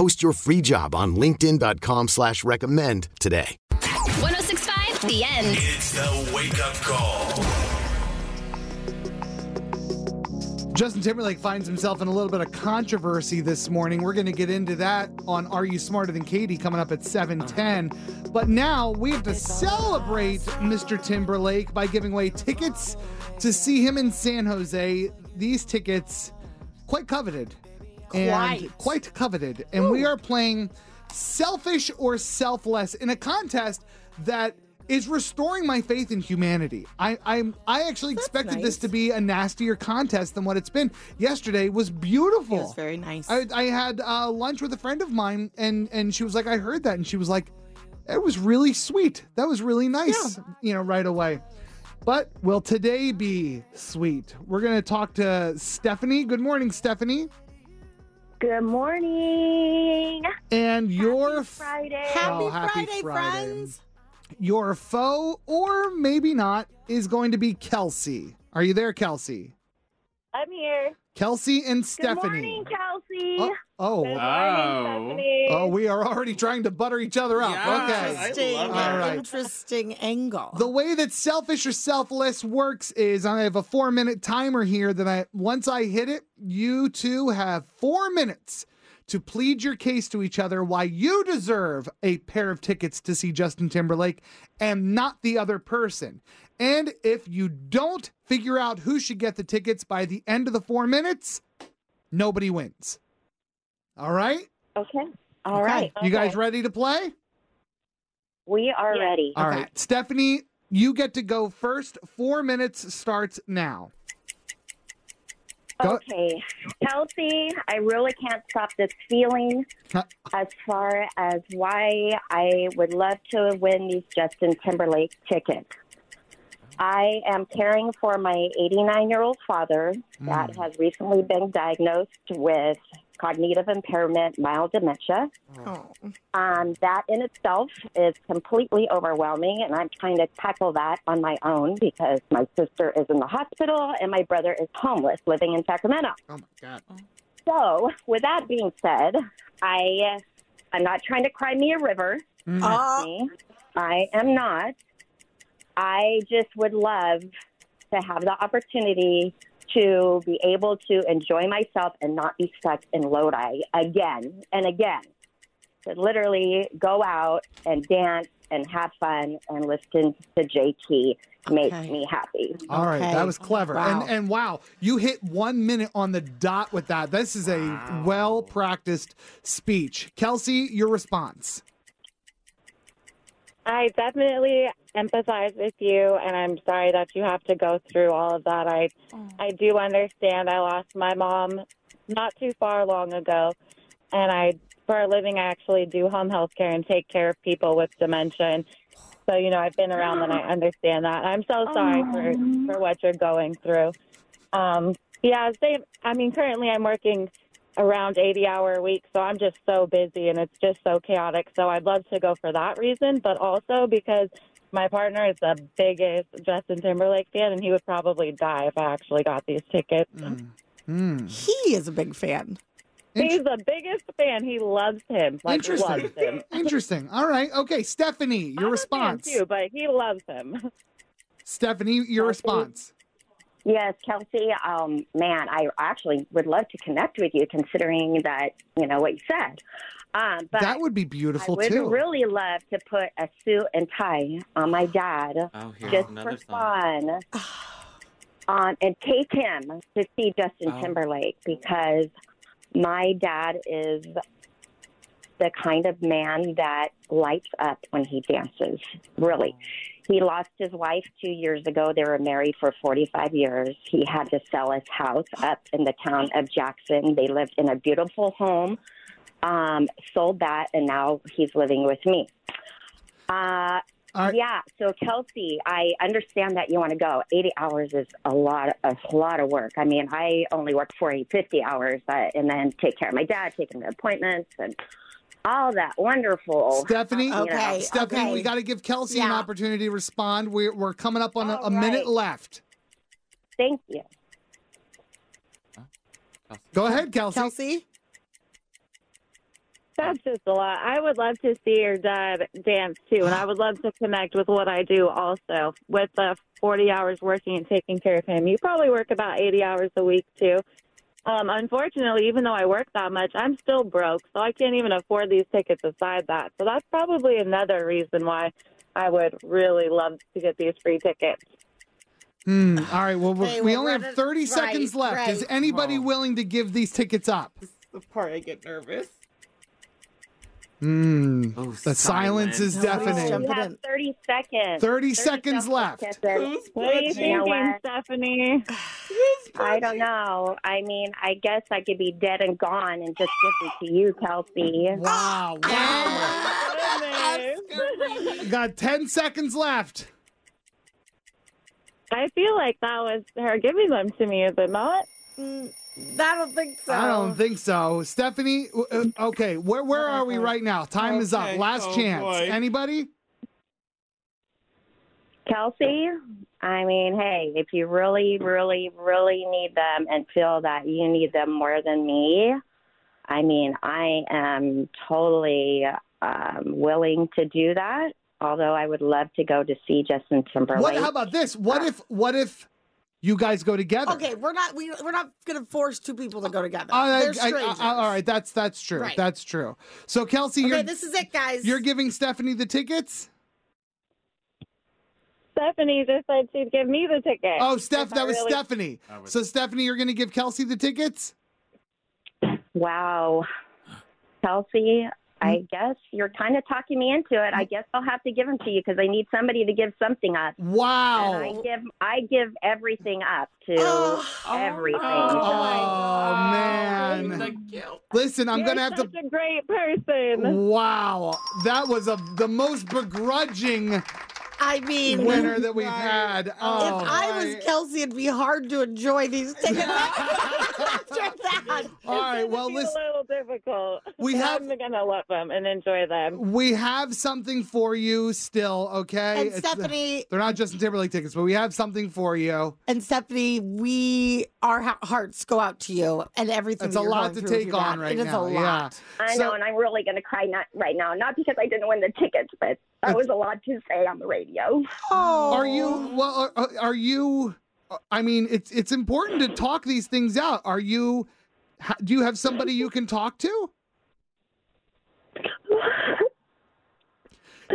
Post your free job on linkedin.com slash recommend today. 1065 The End. It's the wake up call. Justin Timberlake finds himself in a little bit of controversy this morning. We're going to get into that on Are You Smarter Than Katie coming up at 710. But now we have to celebrate Mr. Timberlake by giving away tickets to see him in San Jose. These tickets, quite coveted. And Quite. quite coveted. And we are playing Selfish or Selfless in a contest that is restoring my faith in humanity. I I'm I actually expected this to be a nastier contest than what it's been. Yesterday was beautiful. It was very nice. I, I had uh, lunch with a friend of mine, and and she was like, I heard that, and she was like, it was really sweet. That was really nice. You know, right away. But will today be sweet? We're gonna talk to Stephanie. Good morning, Stephanie. Good morning. And your Friday. Happy, Oh, happy Friday, Friday. friends. your foe, or maybe not, is going to be Kelsey. Are you there, Kelsey? I'm here. Kelsey and Good Stephanie. morning, Kelsey. Oh, oh, Good morning, Oh. Stephanie. oh, we are already trying to butter each other up. Yes. okay. Interesting. All right. interesting angle. The way that selfish or selfless works is I have a four minute timer here that I once I hit it, you two have four minutes to plead your case to each other why you deserve a pair of tickets to see Justin Timberlake and not the other person. And if you don't figure out who should get the tickets by the end of the four minutes, nobody wins. All right? Okay. All Okay. right. You guys ready to play? We are ready. All Okay. right. Stephanie, you get to go first. Four minutes starts now. Go- Okay. Kelsey, I really can't stop this feeling as far as why I would love to win these Justin Timberlake tickets. I am caring for my 89 year old father that mm. has recently been diagnosed with cognitive impairment, mild dementia. Oh. Um, that in itself is completely overwhelming, and I'm trying to tackle that on my own because my sister is in the hospital and my brother is homeless, living in Sacramento. Oh my God. So, with that being said, I I'm not trying to cry me a river. Mm. Uh, me. I am not. I just would love to have the opportunity to be able to enjoy myself and not be stuck in Lodi again and again. To literally go out and dance and have fun and listen to JT makes Okay. me happy. All right, Okay. that was clever. Wow. And and wow, you hit one minute on the dot with that. This is a well practiced speech. Kelsey, your response. I definitely empathize with you, and I'm sorry that you have to go through all of that. I, I do understand. I lost my mom not too far long ago, and I, for a living, I actually do home health care and take care of people with dementia. And so, you know, I've been around and I understand that. I'm so sorry for for what you're going through. Um, yeah, same. I mean, currently I'm working around 80 hour a week, so I'm just so busy and it's just so chaotic. So I'd love to go for that reason, but also because my partner is the biggest Justin Timberlake fan, and he would probably die if I actually got these tickets. Hmm. he is a big fan. He's the biggest fan. He loves him. Like Interesting. loves him. Interesting. All right. Okay, Stephanie, your I'm a fan response. too, but he loves him. Stephanie, your Okay. response. Yes, Kelsey. Um, man, I actually would love to connect with you, considering that you know what you said. Um, but that would be beautiful too. I would too. really love to put a suit and tie on my dad, Oh, just for song. fun, um, and take him to see Justin Oh. Timberlake because my dad is the kind of man that lights up when he dances. Really. He lost his wife two years ago. They were married for 45 years. He had to sell his house up in the town of Jackson. They lived in a beautiful home, um, sold that, and now he's living with me. Uh, yeah, so Kelsey, I understand that you want to go. 80 hours is a lot, a lot of work. I mean, I only work 40, 50 hours, uh, and then take care of my dad, take him to appointments, and all that wonderful. Stephanie, you know. Okay. Stephanie, we got to give Kelsey an opportunity to respond. We're, we're coming up on a, All a minute right. left. Thank you. Go ahead, Kelsey. Kelsey? That's just a lot. I would love to see your dad dance too, and I would love to connect with what I do also. With the 40 hours working and taking care of him, you probably work about 80 hours a week too. Um, unfortunately, even though I work that much, I'm still broke, so I can't even afford these tickets aside that. So that's probably another reason why I would really love to get these free tickets. Hmm. All right. Well, we're, Hey, we only have 30 right, seconds left. Is anybody Oh. willing to give these tickets up? This is The part I get nervous. Hmm. Oh, The silence is Nobody's deafening. jumping You have 30 seconds. 30 seconds left. What are you You thinking. Stephanie? I don't know. I mean, I guess I could be dead and gone and just give it to you, Kelsey. Wow. Wow. You got 10 seconds left. I feel like that was her giving them to me, is it not? Mm, I don't think so. I don't think so. Stephanie, uh, okay, where where are we right now? Time is up. Last Oh, chance. boy. Anybody? Kelsey, I mean, hey, if you really, really, really need them and feel that you need them more than me, I mean, I am totally um, willing to do that. Although I would love to go to see Justin Timberlake. What how about this? What if what if you guys go together? Okay, we're not we, we're not gonna force two people to go together. I- I- They're I- strangers. I- all right, that's that's true. Right. That's true. So Kelsey, Okay, you're this is it, guys. you're giving Stephanie the tickets? Stephanie just said she'd give me the ticket. Oh, Steph, that was really- Stephanie. I was- So Stephanie, you're going to give Kelsey the tickets? Wow. Kelsey, Hmm? I guess you're kind of talking me into it. I guess I'll have to give them to you because I need somebody to give something up. And I Wow. give I give everything up to Oh, everything. Oh, The man. guilt. Listen, I'm You're going to have to. such to a great person. Wow. That was a the most begrudging I mean, winner that we've had. Oh, if I my- was Kelsey, it'd be hard to enjoy these tickets after. All right, well, listen, a little difficult. We have- I'm gonna love them and enjoy them. we have something for you still, okay? And It's- Stephanie, they're not Justin Timberlake tickets, but we have something for you. and Stephanie, we our hearts go out to you and everything. It's a lot to take on dad. right It is now. a Yeah. lot. I So- know, and I'm really going to cry not right now, not because I didn't win the tickets, but that was a lot to say on the radio. Oh, Are you well? Are, are you? I mean, it's it's important to talk these things out. Are you? Ha- Do you have somebody you can talk to?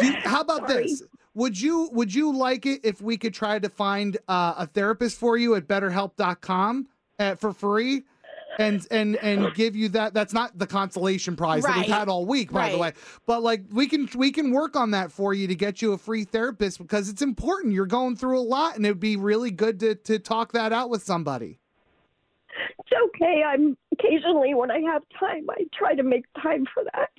You- how about Sorry. this? Would you would you like it if we could try to find uh, a therapist for you at BetterHelp.com uh, for free? And and and give you that. That's not the consolation prize that we've had all week, by the way. But like we can we can work on that for you to get you a free therapist because it's important. You're going through a lot, and it'd be really good to to talk that out with somebody. It's okay. I'm occasionally when I have time, I try to make time for that.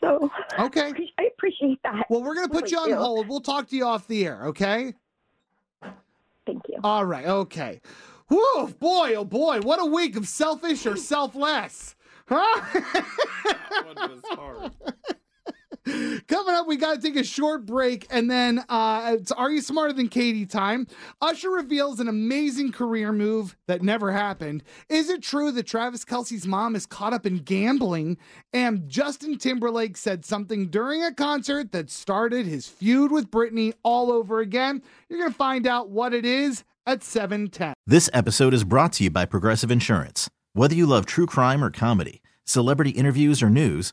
So Okay. I appreciate that. Well, we're gonna put Really you on do. hold. We'll talk to you off the air. Okay. Thank you. All right. Okay. Whoa, boy, oh boy, what a week of selfish or selfless, huh? That one was hard. Coming up, we got to take a short break, and then uh, it's Are You Smarter Than Katie time. Usher reveals an amazing career move that never happened. Is it true that Travis Kelce's mom is caught up in gambling? And Justin Timberlake said something during a concert that started his feud with Britney all over again. You're going to find out what it is at 710. This episode is brought to you by Progressive Insurance. Whether you love true crime or comedy, celebrity interviews or news,